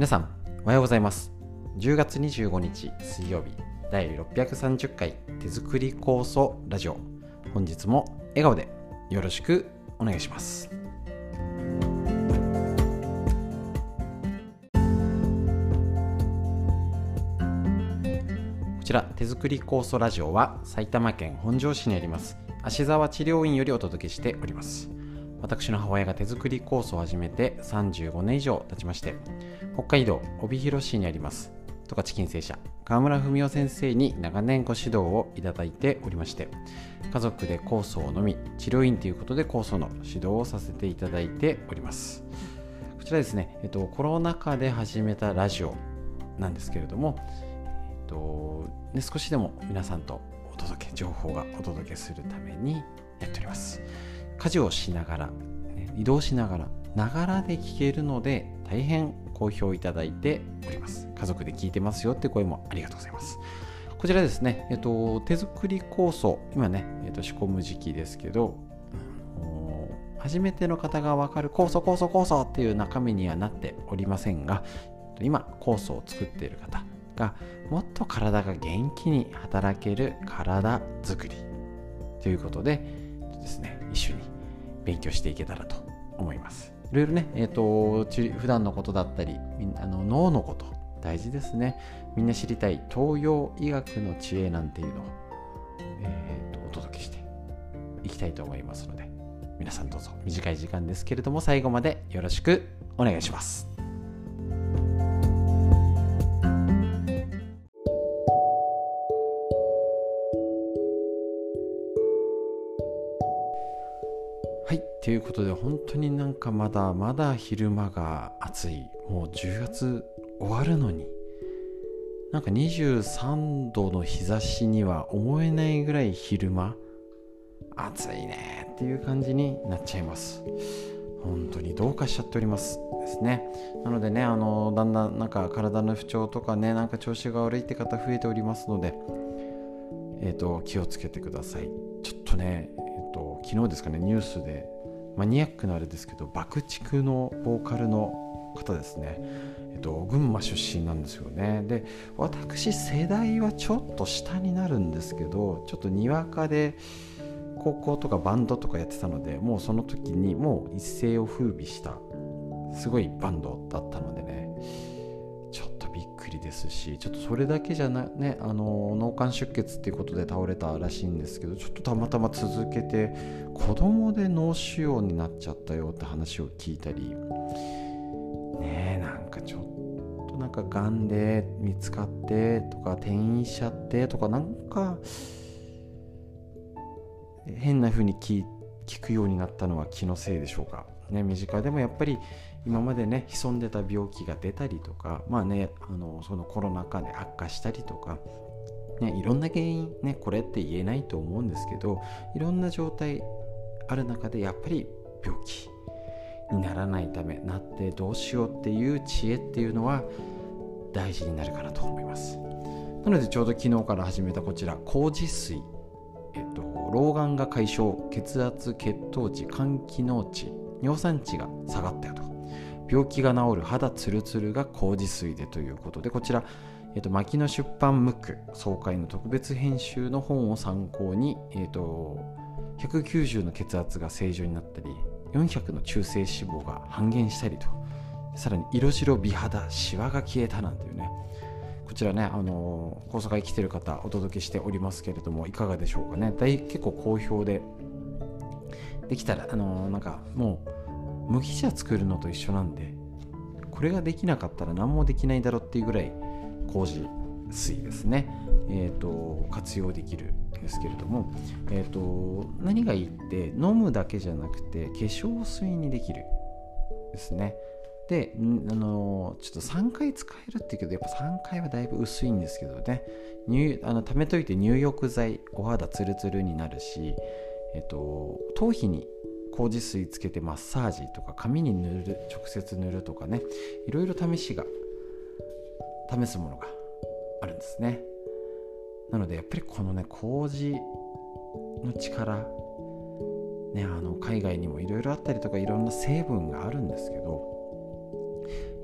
皆さんおはようございます。10月25日水曜日第630回手作り酵素ラジオ。本日も笑顔でよろしくお願いします。こちら手作り酵素ラジオは埼玉県本庄市にあります芦沢治療院よりお届けしております。私の母親が手作り酵素を始めて35年以上経ちまして北海道帯広市にあります。十勝金星社。川村文夫先生に長年ご指導をいただいておりまして家族で酵素を飲み治療院ということで酵素の指導をさせていただいております。こちらですね、えっと、コロナ禍で始めたラジオなんですけれども、えっとね、少しでも皆さんとお届け情報がお届けするためにやっております。家事をしながら、移動しながらながらで聞けるので大変好評いただいております。家族で聞いてますよって声もありがとうございます。こちらですね、えっと、手作り酵素今ね、えっと、仕込む時期ですけど初めての方が分かる酵素酵素酵素っていう中身にはなっておりませんが今酵素を作っている方がもっと体が元気に働ける体づくりということでですね一緒に勉強していけたらと思います。いろいろね、えーと、普段のことだったりあの脳のこと大事ですね。みんな知りたい東洋医学の知恵なんていうのを、えーと、お届けしていきたいと思いますので皆さんどうぞ短い時間ですけれども最後までよろしくお願いします。ということで本当になんかまだまだ昼間が暑い。もう10月終わるのに。なんか23度の日差しには思えないぐらい昼間暑いね。っていう感じになっちゃいます。本当にどうかしちゃっております。ですね。なのでねあのだんだんなんか体の不調とかねなんか調子が悪いって方増えておりますのでえっ、ー、と気をつけてください。ちょっとねえっ、ー、と昨日ですかねニュースでマニアックなあれですけど爆竹のボーカルの方ですね、えっと、群馬出身なんですよね。で私世代はちょっと下になるんですけどちょっとにわかで高校とかバンドとかやってたのでもうその時にもう一世を風靡したすごいバンドだったのでね。くりですしちょっとそれだけじゃなねあの脳幹出血っていうことで倒れたらしいんですけどちょっとたまたま続けて子供で脳腫瘍になっちゃったよって話を聞いたりねえなんかちょっとなんかがんで見つかってとか転移しちゃってとかなんか変な風に聞くようになったのは気のせいでしょうか。ね、身近でもやっぱり今までね潜んでた病気が出たりとかまあねあのそのコロナ禍で悪化したりとかね、いろんな原因、ね、これって言えないと思うんですけどいろんな状態ある中でやっぱり病気にならないためなってどうしようっていう知恵っていうのは大事になるかなと思います。なのでちょうど昨日から始めたこちら麹水えっと老眼が解消血圧血糖値肝機能値尿酸値が下がったよと。病気が治る肌ツルツルが麹水でということでこちら、えーと、牧野出版ムック総会の特別編集の本を参考に、えーと、190の血圧が正常になったり400の中性脂肪が半減したりとさらに色白美肌シワが消えたなんていうね。こちらね、あのー、高速会来てる方お届けしておりますけれどもいかがでしょうかね。大結構好評でできたら、あのー、なんかもう麦茶作るのと一緒なんでこれができなかったら何もできないだろうっていうぐらい麹水ですね、えーと、活用できるんですけれども、えーと、何がいいって飲むだけじゃなくて化粧水にできるですね。であのちょっと3回使えるっていうけどやっぱ3回はだいぶ薄いんですけどね。あの貯めといて入浴剤お肌ツルツルになるしえっと、頭皮に麹水つけてマッサージとか髪に塗る直接塗るとかねいろいろ試しが試すものがあるんですね。なのでやっぱりこのね麹の力ねあの海外にもいろいろあったりとかいろんな成分があるんですけど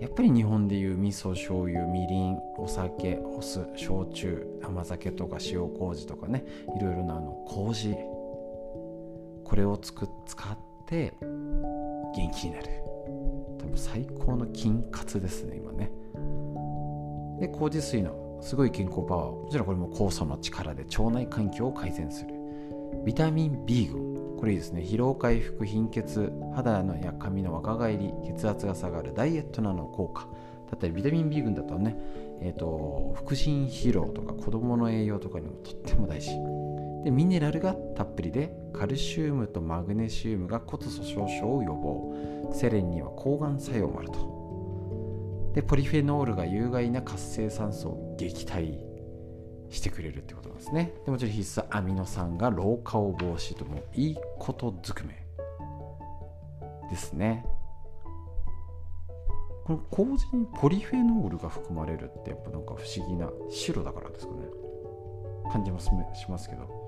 やっぱり日本でいう味噌醤油みりんお酒お酢焼酎甘酒とか塩麹とかねいろいろなあの麹これをつく使って元気になる。多分最高の筋活ですね今ね。で麹水のすごい健康パワー。もちろんこれも酵素の力で腸内環境を改善する。ビタミン B 群。これいいですね。疲労回復貧血肌のや髪の若返り血圧が下がるダイエットなどの効果。だったりビタミン B 群だとねえーと、腹心疲労とか子どもの栄養とかにもとっても大事。でミネラルがたっぷりでカルシウムとマグネシウムが骨粗しょう症を予防。セレンには抗がん作用もあると。でポリフェノールが有害な活性酸素を撃退してくれるってことなんですね。でもちろん必須アミノ酸が老化を防止ともいいことずくめ。ですね。この麹にポリフェノールが含まれるってやっぱなんか不思議な白だからですかね。感じますしますけど。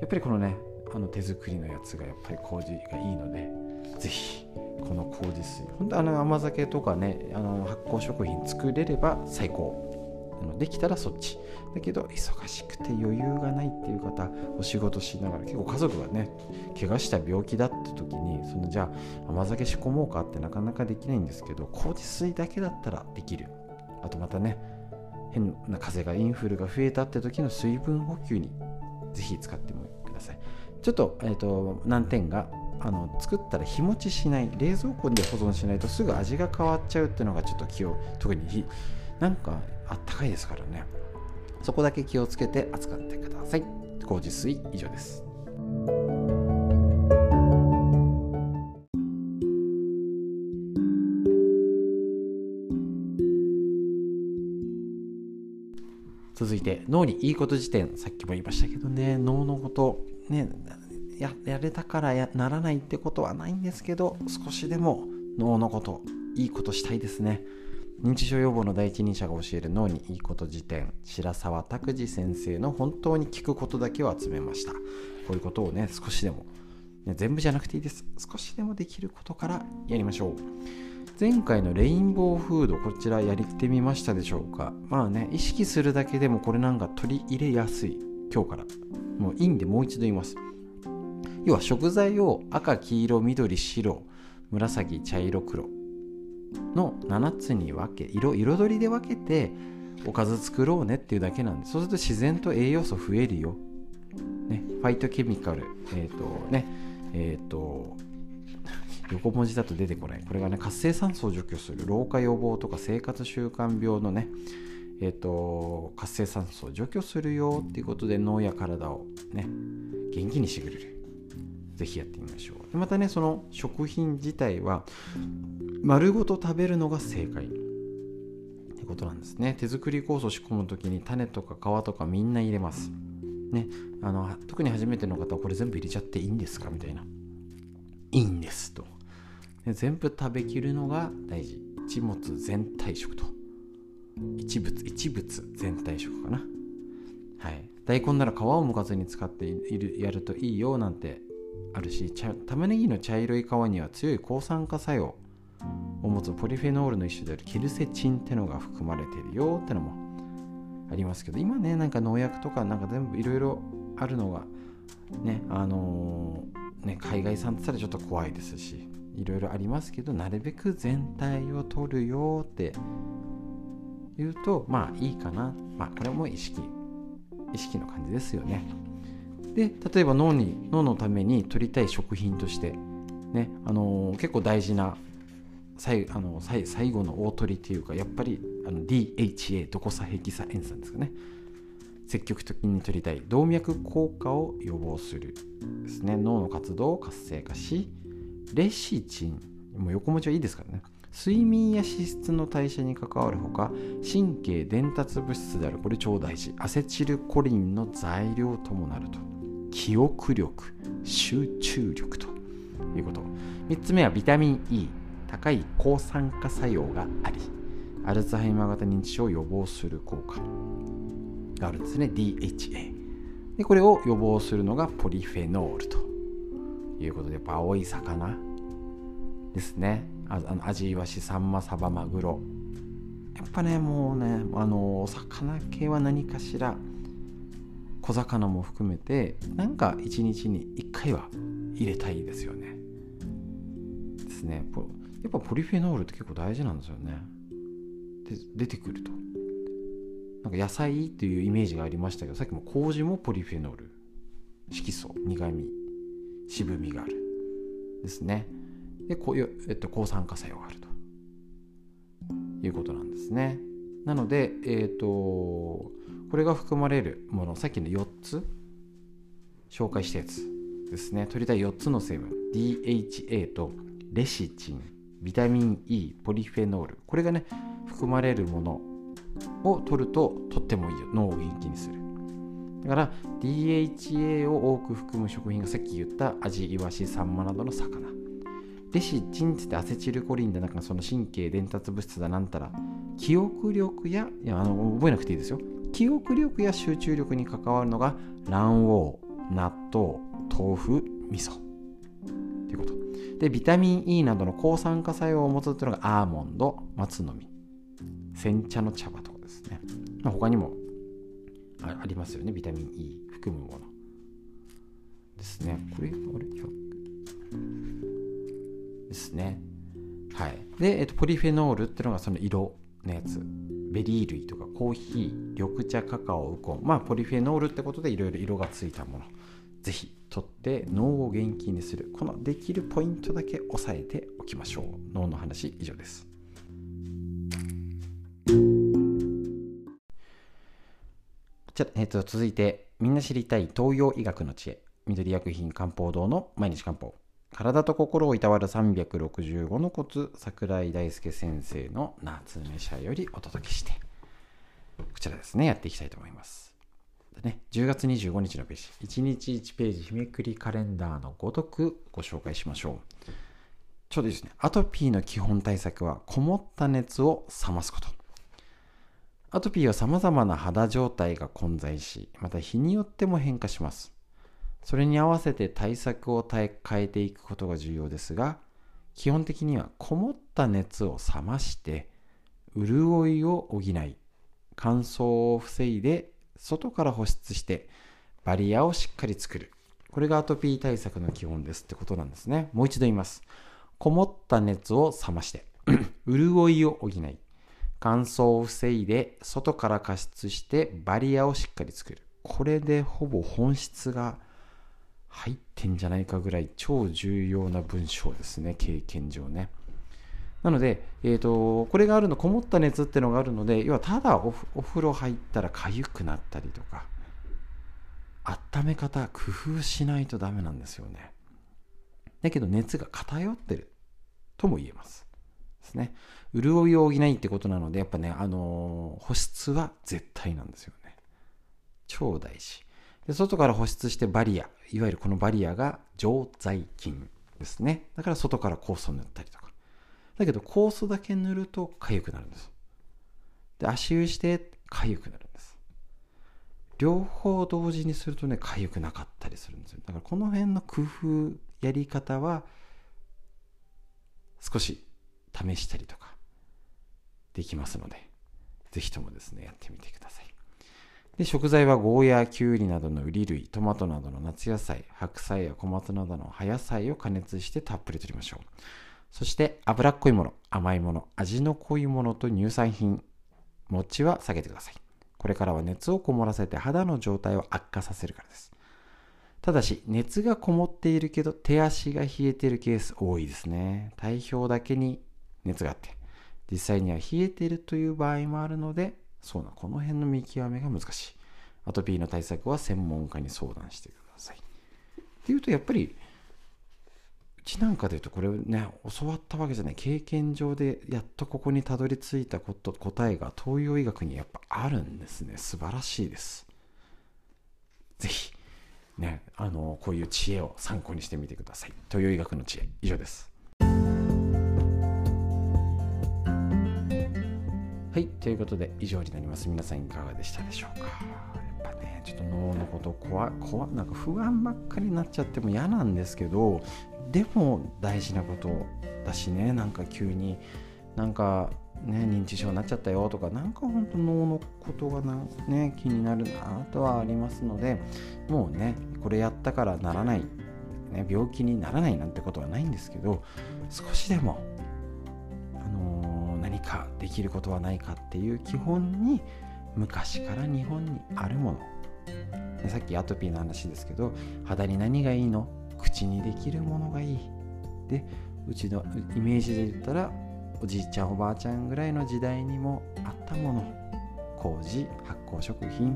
やっぱりこのねあの手作りのやつがやっぱり麹がいいのでぜひこの麹水本当あの甘酒とかねあの発酵食品作れれば最高。あのできたらそっち。だけど忙しくて余裕がないっていう方お仕事しながら結構家族がね怪我した病気だって時にそのじゃあ甘酒仕込もうかってなかなかできないんですけど麹水だけだったらできる。あとまたね変な風邪がインフルが増えたって時の水分補給にぜひ使ってもください。ちょっと,、えーと、難点があの作ったら日持ちしない冷蔵庫で保存しないとすぐ味が変わっちゃうっていうのがちょっと気を特になんかあったかいですからね。そこだけ気をつけて扱ってください。工事水以上です。続いて脳にいいこと辞典さっきも言いましたけどね脳のことねややれたからやならないってことはないんですけど少しでも脳のこといいことしたいですね。認知症予防の第一人者が教える脳にいいこと辞典白沢拓司先生の本当に聞くことだけを集めました。こういうことをね少しでも、ね、全部じゃなくていいです。少しでもできることからやりましょう。前回のレインボーフードこちらやりてみましたでしょうか？まあね意識するだけでもこれなんか取り入れやすい。今日から。もういいんでもう一度言います。要は食材を赤黄色緑白紫茶色黒の7つに分け色彩りで分けておかず作ろうねっていうだけなんでそうすると自然と栄養素増えるよ、ね、ファイトケミカルえっ、ー、とねえっ、ー、と横文字だと出てこない。これがね活性酸素を除去する。老化予防とか生活習慣病のねえっ、ー、と活性酸素を除去するよっていうことで脳や体をね元気にしてくれる。ぜひやってみましょう。でまたねその食品自体は丸ごと食べるのが正解。ってことなんですね。手作り酵素仕込む時に種とか皮とかみんな入れます。ね。あの特に初めての方はこれ全部入れちゃっていいんですか？みたいな。いいんですと。全部食べきるのが大事。一物全体食と。一物一物全体食かな。はい。大根なら皮を剥かずに使っているやるといいよなんてあるし玉ねぎの茶色い皮には強い抗酸化作用を持つポリフェノールの一種であるケルセチンってのが含まれてるよってのもありますけど今ねなんか農薬とかなんか全部いろいろあるのがねあのー、ね海外産って言ったらちょっと怖いですし。いろいろありますけどなるべく全体を取るよって言うとまあいいかな。まあこれも意識意識の感じですよね。で例えば脳に脳のために取りたい食品としてねあのー、結構大事な最あの最最後の大鳥っていうかやっぱりあの DHA ドコサヘキサ塩酸ですかね。積極的に取りたい動脈硬化を予防するですね。脳の活動を活性化しレシチン。もう横文字はいいですからね。睡眠や脂質の代謝に関わるほか神経伝達物質である。これ超大事。アセチルコリンの材料ともなると。記憶力集中力ということ。3つ目はビタミン E 高い抗酸化作用があり。アルツハイマー型認知症を予防する効果。があるんですね。DHA でこれを予防するのがポリフェノールと。いうことでやっぱ青い魚ですね。ああのアジイワシサンマサバマグロやっぱねもうねあのお魚系は何かしら小魚も含めてなんか一日に1回は入れたいですよね。ですね。やっぱポリフェノールって結構大事なんですよね。で出てくると。なんか野菜っていうイメージがありましたけどさっきも麹もポリフェノール。色素苦味。渋みがある。ですね。でこういう、えっと、抗酸化作用があると。いうことなんですね。なのでえっ、ー、とこれが含まれるものさっきの4つ紹介したやつですね。取りたい4つの成分。DHA とレシチンビタミン E ポリフェノール。これがね含まれるものを取るととってもいいよ。脳を元気にする。だから DHA を多く含む食品がさっき言ったアジイワシサンマなどの魚。レシチンってアセチルコリンでなんかその神経伝達物質だなんたら記憶力やいやあの覚えなくていいですよ。記憶力や集中力に関わるのが卵黄納豆豆腐味噌。ということ。でビタミン E などの抗酸化作用を持つというのがアーモンド松の実。煎茶の茶葉とかですね、まあ、他にもありますよね。ビタミン E 含むもの。ですね。これあれ？ですね。はい。で、えっと、ポリフェノールっていうのがその色のやつ。ベリー類とかコーヒー緑茶カカオウコン。まあポリフェノールってことでいろいろ色がついたもの。ぜひ取って脳を元気にする。このできるポイントだけ押さえておきましょう。脳の話以上ですじゃえー、と続いてみんな知りたい東洋医学の知恵緑薬品漢方堂の毎日漢方体と心をいたわる365のコツ桜井大輔先生の夏目社よりお届けしてこちらですねやっていきたいと思います。でね10月25日のページ1日1ページ日めくりカレンダーのごとくご紹介しましょう。ちょうどいいですね。アトピーの基本対策はこもった熱を冷ますこと。アトピーは様々な肌状態が混在し、また日によっても変化します。それに合わせて対策を変えていくことが重要ですが、基本的にはこもった熱を冷まして、潤いを補い、乾燥を防いで、外から保湿して、バリアをしっかり作る。これがアトピー対策の基本ですってことなんですね。もう一度言います。こもった熱を冷まして、潤いを補い、乾燥を防いで外から加湿してバリアをしっかり作る。これでほぼ本質が入ってんじゃないかぐらい超重要な文章ですね経験上ね。なので、えーと、これがあるのこもった熱っていうのがあるので要はただお風呂入ったら痒くなったりとか温め方工夫しないとダメなんですよね。だけど熱が偏ってるとも言えます。ですね潤いを補いってことなので、やっぱね、あのー、保湿は絶対なんですよね。超大事。で外から保湿してバリア、いわゆるこのバリアが常在菌ですね。だから外から酵素塗ったりとか。だけど酵素だけ塗ると痒くなるんです。で、足湯して痒くなるんです。両方同時にするとね、痒くなかったりするんですよ。だからこの辺の工夫、やり方は少し試したりとかできますので、ぜひともですね、やってみてください。で食材はゴーヤー、キュウリなどのウリ類、トマトなどの夏野菜、白菜や小松などの葉野菜を加熱してたっぷりとりましょう。そして脂っこいもの、甘いもの、味の濃いものと乳酸品、餅は避けてください。これからは熱をこもらせて肌の状態を悪化させるからです。ただし、熱がこもっているけど手足が冷えているケース多いですね。体表だけに熱があって、実際には冷えているという場合もあるのでそうなこの辺の見極めが難しい。アトピーの対策は専門家に相談してください。っていうとやっぱりうちなんかで言うとこれね教わったわけじゃない。経験上でやっとここにたどり着いたこと答えが東洋医学にやっぱあるんですね。素晴らしいです。是非ねあのこういう知恵を参考にしてみてください。東洋医学の知恵。以上です。はい、ということで以上になります。皆さんいかがでしたでしょうか？やっぱね、ちょっと脳のこと怖怖なんか不安ばっかりになっちゃっても嫌なんですけど、でも大事なことだしねなんか急になんかね認知症になっちゃったよとかなんか本当脳のことがな、ね、気になるなとはありますのでもうねこれやったからならない、ね、病気にならないなんてことはないんですけど少しでも、かできることはないかっていう基本に昔から日本にあるもの。さっきアトピーの話ですけど肌に何がいいの口にできるものがいいでうちのイメージで言ったらおじいちゃんおばあちゃんぐらいの時代にもあったもの。麹発酵食品、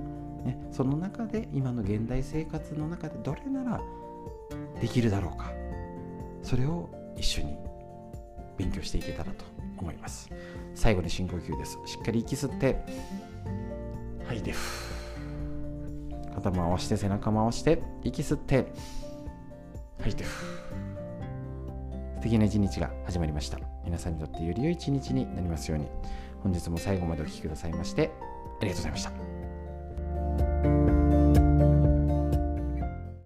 ね、その中で今の現代生活の中でどれならできるだろうか。それを一緒に勉強していけたらと。思います。最後に深呼吸です。しっかり息吸って。はいで肩回して背中回して。息吸って。はいで素敵な一日が始まりました。皆さんにとってより良い一日になりますように。本日も最後までお聴きくださいましてありがとうございました。